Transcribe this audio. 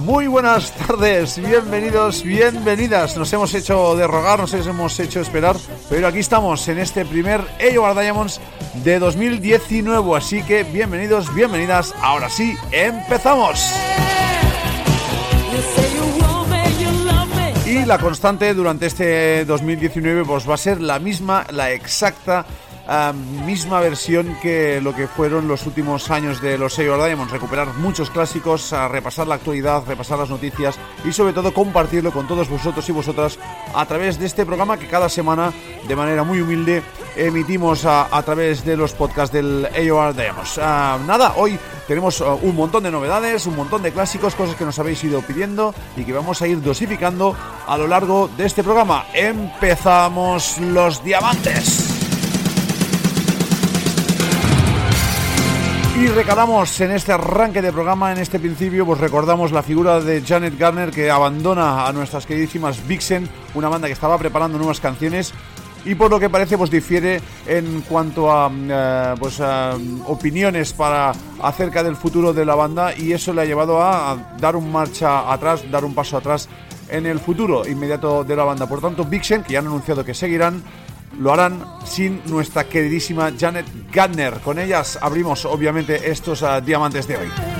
Muy buenas tardes, bienvenidos, bienvenidas. Nos hemos hecho de rogar, nos hemos hecho esperar, pero aquí estamos en este primer AOR Diamonds de 2019. Así que bienvenidos, bienvenidas. Ahora sí, empezamos. Y la constante durante este 2019 pues va a ser la misma, la exacta ah, misma versión que lo que fueron los últimos años de los AOR Diamonds. Recuperar muchos clásicos, repasar la actualidad, repasar las noticias y sobre todo compartirlo con todos vosotros y vosotras a través de este programa que cada semana de manera muy humilde emitimos a, a través de los podcasts del AOR Diamonds. Ah, nada, hoy tenemos ah, un montón de novedades, un montón de clásicos, cosas que nos habéis ido pidiendo y que vamos a ir dosificando a lo largo de este programa. Empezamos los diamantes. Y recalamos en este arranque de programa, en este principio, pues recordamos la figura de Janet Garner que abandona a nuestras queridísimas Vixen, una banda que estaba preparando nuevas canciones y por lo que parece pues difiere en cuanto a eh, pues a, opiniones para acerca del futuro de la banda y eso le ha llevado a, a dar un marcha atrás, dar un paso atrás en el futuro inmediato de la banda. Por tanto, Vixen, que ya han anunciado que seguirán, lo harán sin nuestra queridísima Janet Gardner. Con ellas abrimos obviamente estos ah, diamantes de hoy.